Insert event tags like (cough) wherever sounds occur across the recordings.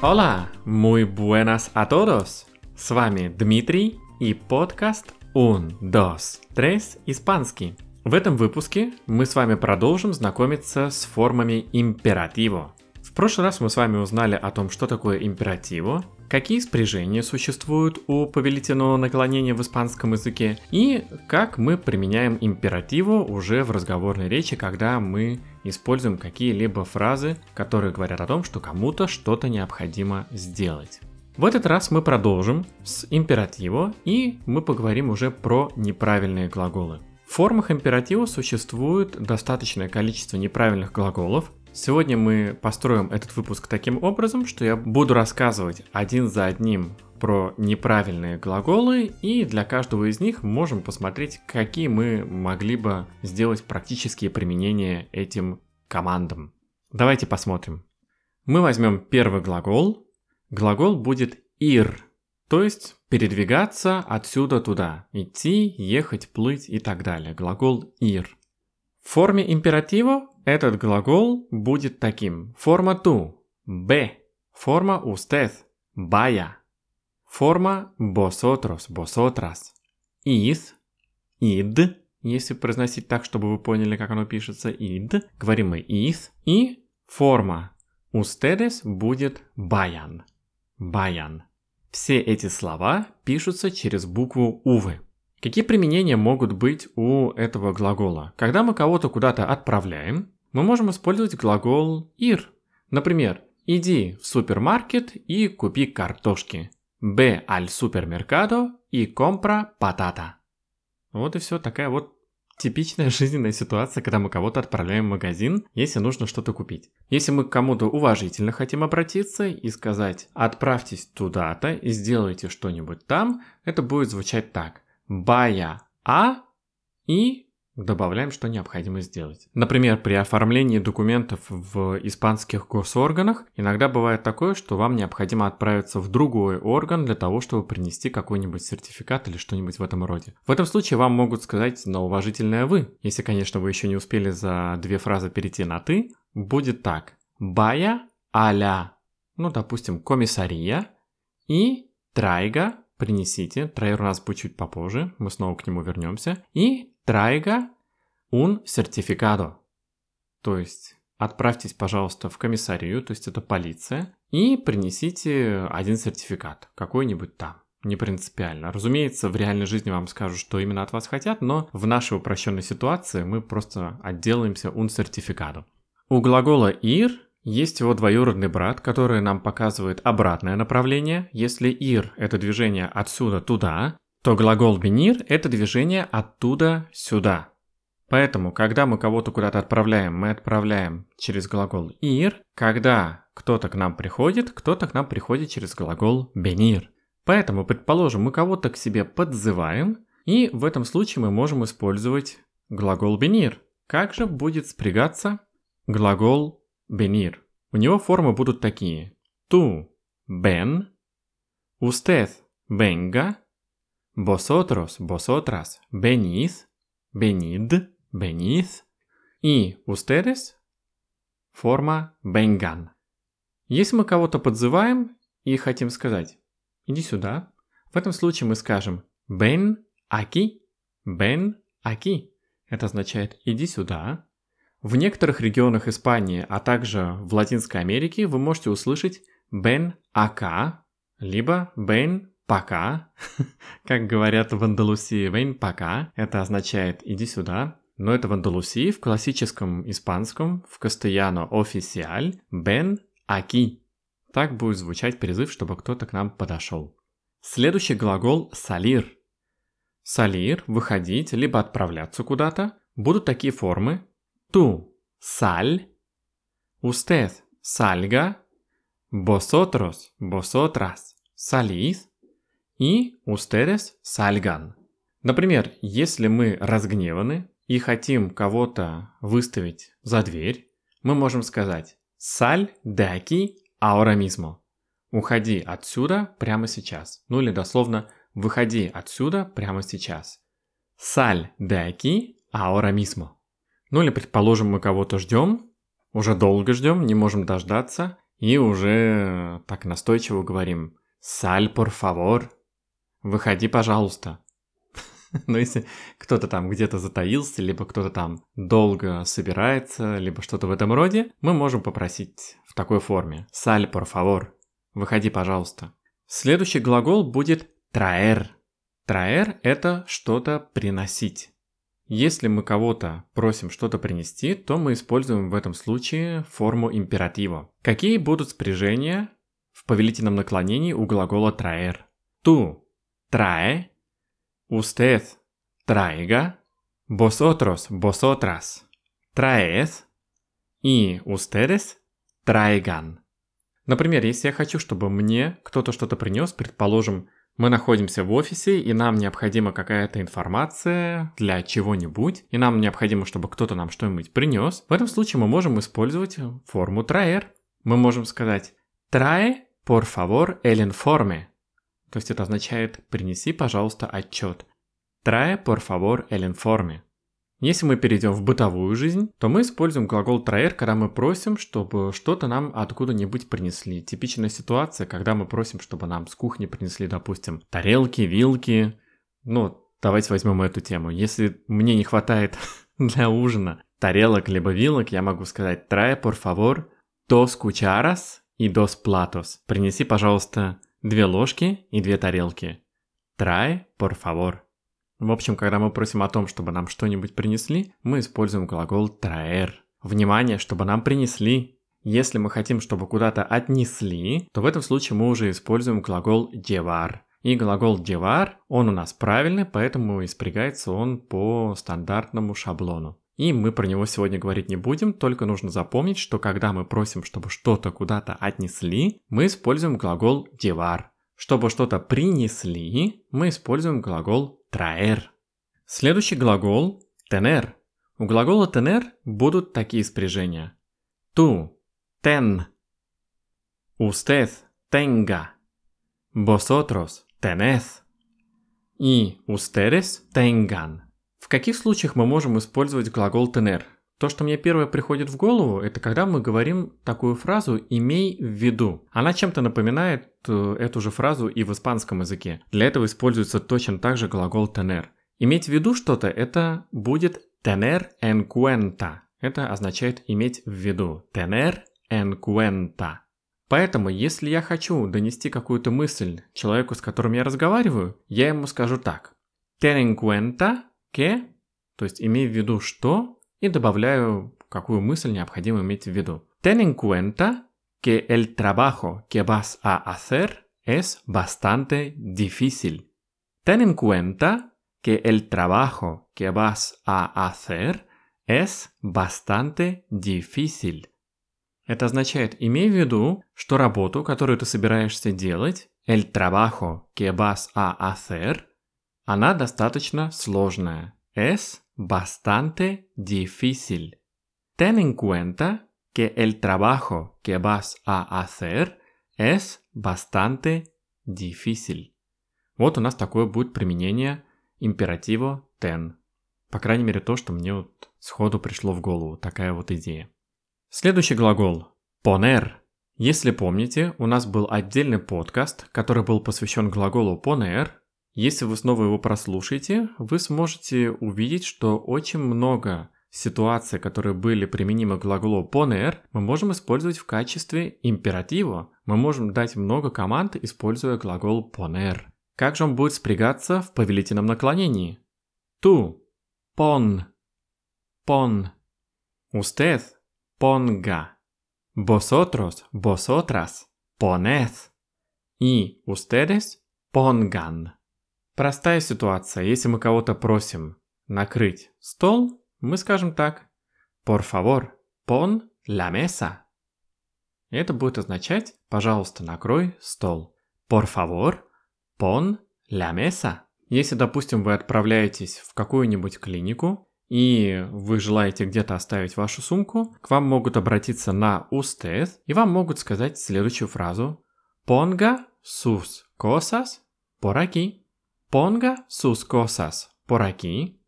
Hola, muy buenas a todos. С вами Дмитрий и подкаст Un, dos, tres, испанский. В этом выпуске мы с вами продолжим знакомиться с формами императиво. В прошлый раз мы с вами узнали о том, что такое императиво, какие спряжения существуют у повелительного наклонения в испанском языке и как мы применяем императиву уже в разговорной речи, когда мы используем какие-либо фразы, которые говорят о том, что кому-то что-то необходимо сделать. В этот раз мы продолжим с императива и мы поговорим уже про неправильные глаголы. В формах императива существует достаточное количество неправильных глаголов. Сегодня мы построим этот выпуск таким образом, что я буду рассказывать один за одним про неправильные глаголы, и для каждого из них можем посмотреть, какие мы могли бы сделать практические применения этим командам. Давайте посмотрим. Мы возьмем первый глагол. Глагол будет ir, то есть передвигаться отсюда туда, идти, ехать, плыть и так далее. Глагол ir. В форме императива этот глагол будет таким. Форма tu – be. Форма usted – vaya. Форма vosotros, vosotras. Id, id, если произносить так, чтобы вы поняли, как оно пишется, id, говорим мы id. И форма ustedes будет vayan, vayan. Все эти слова пишутся через букву увы. Какие применения могут быть у этого глагола? Когда мы кого-то куда-то отправляем, мы можем использовать глагол ir. Например, иди в супермаркет и купи картошки. Ve al supermercado y compra patata. Вот и все, такая вот типичная (laughs) жизненная ситуация, когда мы кого-то отправляем в магазин, если нужно что-то купить. Если мы к кому-то уважительно хотим обратиться и сказать «отправьтесь туда-то и сделайте что-нибудь там», это будет звучать так. Бая а и добавляем, что необходимо сделать. Например, при оформлении документов в испанских госорганах иногда бывает такое, что вам необходимо отправиться в другой орган для того, чтобы принести какой-нибудь сертификат или что-нибудь в этом роде. В этом случае вам могут сказать на уважительное «вы». Если, конечно, вы еще не успели за две фразы перейти на «ты», будет так. Бая аля, ну, допустим, комиссария и трайга принесите. Трайер у нас будет чуть попозже, мы снова к нему вернемся. И traiga un certificado. То есть отправьтесь, пожалуйста, в комиссарию, то есть это полиция, и принесите один сертификат, какой-нибудь там. Не принципиально. Разумеется, в реальной жизни вам скажут, что именно от вас хотят, но в нашей упрощенной ситуации мы просто отделаемся un certificado. У глагола ir есть его двоюродный брат, который нам показывает обратное направление. Если ir – это движение отсюда туда, то глагол venir – это движение оттуда сюда. Поэтому, когда мы кого-то куда-то отправляем, мы отправляем через глагол ir. Когда кто-то к нам приходит, кто-то к нам приходит через глагол venir. Поэтому, предположим, мы кого-то к себе подзываем, и в этом случае мы можем использовать глагол venir. Как же будет спрягаться глагол venir. У него формы будут такие. Tú, ven, usted, venga, vosotros, vosotras, venid, venid, venid и ustedes форма vengan. Если мы кого-то подзываем и хотим сказать «иди сюда», в этом случае мы скажем «ven aquí», «ven aquí». Это означает «иди сюда», в некоторых регионах Испании, а также в Латинской Америке вы можете услышать «бен ака», либо «бен пока», (laughs) как говорят в Андалусии «бен пока», это означает «иди сюда», но это в Андалусии, в классическом испанском, в кастельяно официаль «бен аки». Так будет звучать призыв, чтобы кто-то к нам подошел. Следующий глагол «салир». «Салир» – выходить, либо отправляться куда-то. Будут такие формы Tú, sal. Usted, salga. Vosotros, vosotras, salid. И ustedes salgan. Например, если мы разгневаны и хотим кого-то выставить за дверь, мы можем сказать «Саль aquí ahora mismo». Уходи отсюда прямо сейчас. Ну или дословно «Выходи отсюда прямо сейчас». Саль aquí ahora mismo. Ну или, предположим, мы кого-то ждем, уже долго ждем, не можем дождаться, и уже так настойчиво говорим «Саль, por favor», «Выходи, пожалуйста». (laughs) Но если кто-то там где-то затаился, либо кто-то там долго собирается, либо что-то в этом роде, мы можем попросить в такой форме «Саль, por favor», «Выходи, пожалуйста». Следующий глагол будет «traer». «Traer» — это что-то приносить. Если мы кого-то просим что-то принести, то мы используем в этом случае форму императива. Какие будут спряжения в повелительном наклонении у глагола traer? Ту – trae, usted – traiga, vosotros – vosotras – traed и ustedes – traigan. Например, если я хочу, чтобы мне кто-то что-то принес, предположим, мы находимся в офисе, и нам необходима какая-то информация для чего-нибудь, и нам необходимо, чтобы кто-то нам что-нибудь принес. В этом случае мы можем использовать форму traer. Мы можем сказать trae, por favor, el informe. То есть это означает «принеси, пожалуйста, отчет». Trae, por favor, el informe. Если мы перейдем в бытовую жизнь, то мы используем глагол traer, когда мы просим, чтобы что-то нам откуда-нибудь принесли. Типичная ситуация, когда мы просим, чтобы нам с кухни принесли, допустим, тарелки, вилки. Ну, давайте возьмем эту тему. Если мне не хватает (laughs) для ужина тарелок либо вилок, я могу сказать trae, por favor, dos cucharas и dos platos. Принеси, пожалуйста, две ложки и две тарелки. Trae, por favor. В общем, когда мы просим о том, чтобы нам что-нибудь принесли, мы используем глагол traer. Внимание, чтобы нам принесли. Если мы хотим, чтобы куда-то отнесли, то в этом случае мы уже используем глагол llevar. И глагол llevar, он у нас правильный, поэтому испрягается он по стандартному шаблону. И мы про него сегодня говорить не будем, только нужно запомнить, что когда мы просим, чтобы что-то куда-то отнесли, мы используем глагол llevar. Чтобы что-то принесли, мы используем глагол traer. Следующий глагол tener. У глагола tener будут такие спряжения. Tú, ten. Usted, tenga. Vosotros, tened. И ustedes, tengan. В каких случаях мы можем использовать глагол tener? То, что мне первое приходит в голову, это когда мы говорим такую фразу «имей в виду». Она чем-то напоминает э, эту же фразу и в испанском языке. Для этого используется точно так же глагол tener. Иметь в виду что-то – это будет tener en cuenta. Это означает иметь в виду. Tener en cuenta. Поэтому, если я хочу донести какую-то мысль человеку, с которым я разговариваю, я ему скажу так. Ten en cuenta que, то есть имей в виду что, и добавляю, какую мысль необходимо иметь в виду. Ten en cuenta que el trabajo que vas a hacer es bastante difícil. Ten en cuenta que el trabajo que vas a hacer es bastante difícil. Это означает, имей в виду, что работу, которую ты собираешься делать, el trabajo que vas a hacer, она достаточно сложная. Es bastante difícil. Ten en cuenta que el trabajo que vas a hacer es bastante difícil. Вот у нас такое будет применение императива ten. По крайней мере, то, что мне вот сходу пришло в голову, такая вот идея. Следующий глагол – poner. Если помните, у нас был отдельный подкаст, который был посвящен глаголу poner – если вы снова его прослушаете, вы сможете увидеть, что очень много ситуаций, которые были применимы к глаголу poner, мы можем использовать в качестве императива. Мы можем дать много команд, используя глагол poner. Как же он будет спрягаться в повелительном наклонении? Ту, pon, pon. Usted, ponga. Vosotros, vosotras, poned. И ustedes, pongan. Простая ситуация. Если мы кого-то просим накрыть стол, мы скажем так. Por favor, pon la mesa. Это будет означать «пожалуйста, накрой стол». Por favor, pon la mesa. Если, допустим, вы отправляетесь в какую-нибудь клинику, и вы желаете где-то оставить вашу сумку, к вам могут обратиться на usted, и вам могут сказать следующую фразу «Ponga sus cosas por aquí». Ponga sus cosas por aquí.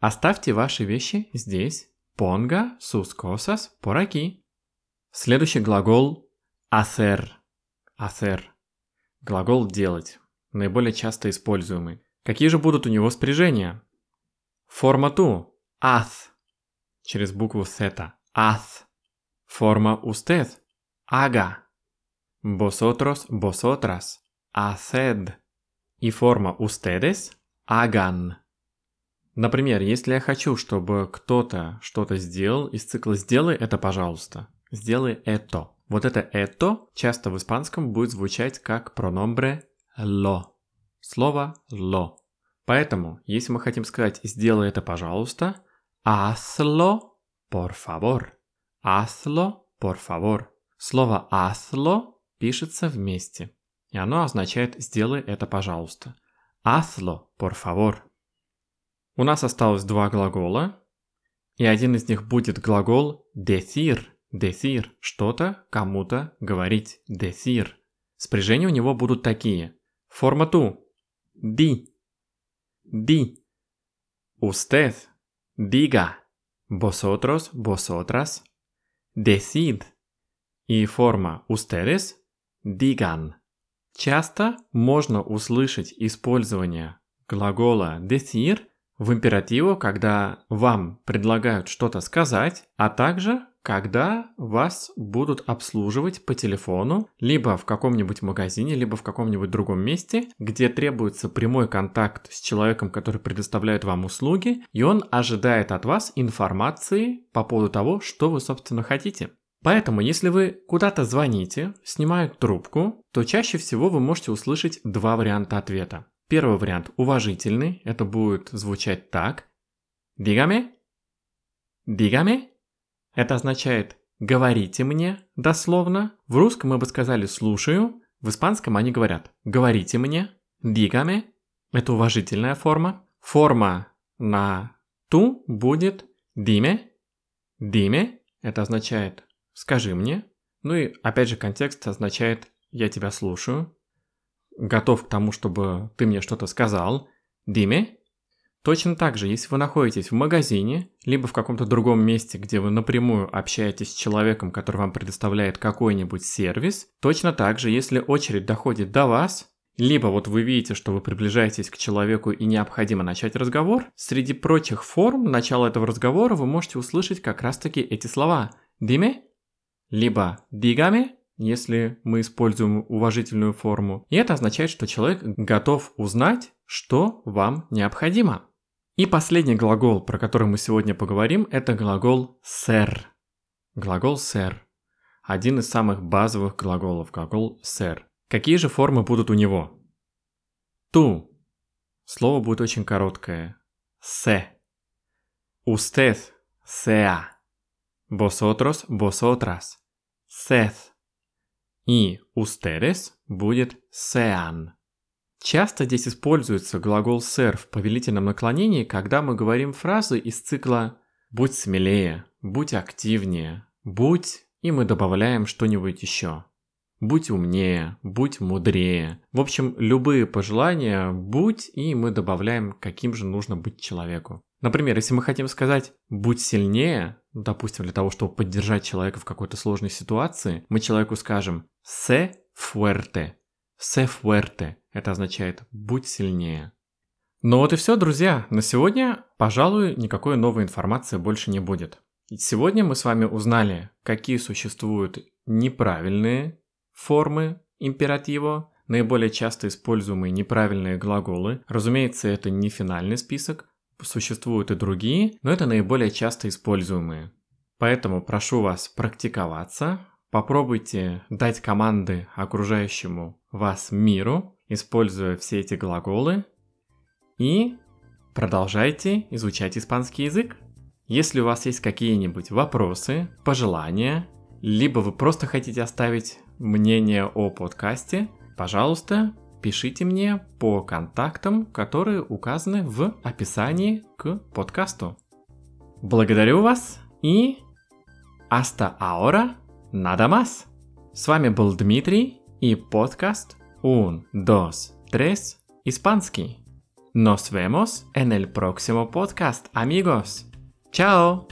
Оставьте ваши вещи здесь. Ponga sus cosas por aquí. Следующий глагол hacer. Hacer. Глагол делать. Наиболее часто используемый. Какие же будут у него спряжения? Форма ту. Haz. Через букву Z. Haz. Форма usted. Haga. Vosotros, vosotras. Haced. И форма ustedes. Hagan. Например, если я хочу, чтобы кто-то что-то сделал из цикла «сделай это, пожалуйста», «сделай это». Вот это «это» часто в испанском будет звучать как прономбре «lo». Слово «lo». Поэтому, если мы хотим сказать «сделай это, пожалуйста», «hazlo, por favor». «Hazlo, por favor». Слово «hazlo» пишется вместе, и оно означает «сделай это, пожалуйста». «Hazlo, por favor». У нас осталось два глагола, и один из них будет глагол decir, decir, что-то кому-то говорить, decir. Спряжения у него будут такие. Форма ту. Di. Di. Usted. Diga. Vosotros, vosotras. Decid. И форма ustedes. Digan. Часто можно услышать использование глагола decir в императиву, когда вам предлагают что-то сказать, а также когда вас будут обслуживать по телефону, либо в каком-нибудь магазине, либо в каком-нибудь другом месте, где требуется прямой контакт с человеком, который предоставляет вам услуги, и он ожидает от вас информации по поводу того, что вы, собственно, хотите. Поэтому, если вы куда-то звоните, снимают трубку, то чаще всего вы можете услышать два варианта ответа. Первый вариант уважительный, это будет звучать так. Dígame. Dígame. Это означает «говорите мне» дословно. В русском мы бы сказали «слушаю», в испанском они говорят «говорите мне». Dígame. Это уважительная форма. Форма на «ту» будет «dime». «Dime» это означает «скажи мне». Ну и опять же контекст означает «я тебя слушаю» готов к тому, чтобы ты мне что-то сказал, Диме. Точно так же, если вы находитесь в магазине, либо в каком-то другом месте, где вы напрямую общаетесь с человеком, который вам предоставляет какой-нибудь сервис, точно так же, если очередь доходит до вас, либо вот вы видите, что вы приближаетесь к человеку и необходимо начать разговор, среди прочих форм начала этого разговора вы можете услышать как раз-таки эти слова «диме», либо «дигаме», если мы используем уважительную форму. И это означает, что человек готов узнать, что вам необходимо. И последний глагол, про который мы сегодня поговорим, это глагол ser. Глагол ser. Один из самых базовых глаголов, глагол ser. Какие же формы будут у него? Ту. Слово будет очень короткое. Se. Usted. Sea. Vosotros. Vosotras. Sed и ustedes будет sean. Часто здесь используется глагол ser в повелительном наклонении, когда мы говорим фразы из цикла «будь смелее», «будь активнее», «будь» и мы добавляем что-нибудь еще. Будь умнее, будь мудрее. В общем, любые пожелания «будь» и мы добавляем, каким же нужно быть человеку. Например, если мы хотим сказать «будь сильнее», допустим, для того, чтобы поддержать человека в какой-то сложной ситуации, мы человеку скажем «sé fuerte». «Sé fuerte» — это означает «будь сильнее». Ну вот и все, друзья. На сегодня, пожалуй, никакой новой информации больше не будет. Сегодня мы с вами узнали, какие существуют неправильные формы императива, наиболее часто используемые неправильные глаголы. Разумеется, это не финальный список, Существуют и другие, но это наиболее часто используемые. Поэтому прошу вас практиковаться, попробуйте дать команды окружающему вас миру, используя все эти глаголы, и продолжайте изучать испанский язык. Если у вас есть какие-нибудь вопросы, пожелания, либо вы просто хотите оставить мнение о подкасте, пожалуйста, пишите мне по контактам, которые указаны в описании к подкасту. Благодарю вас и ahora nada más. С вами был Дмитрий и подкаст Un, Dos, Tres Испанский. Nos vemos en el próximo podcast, amigos. Chao.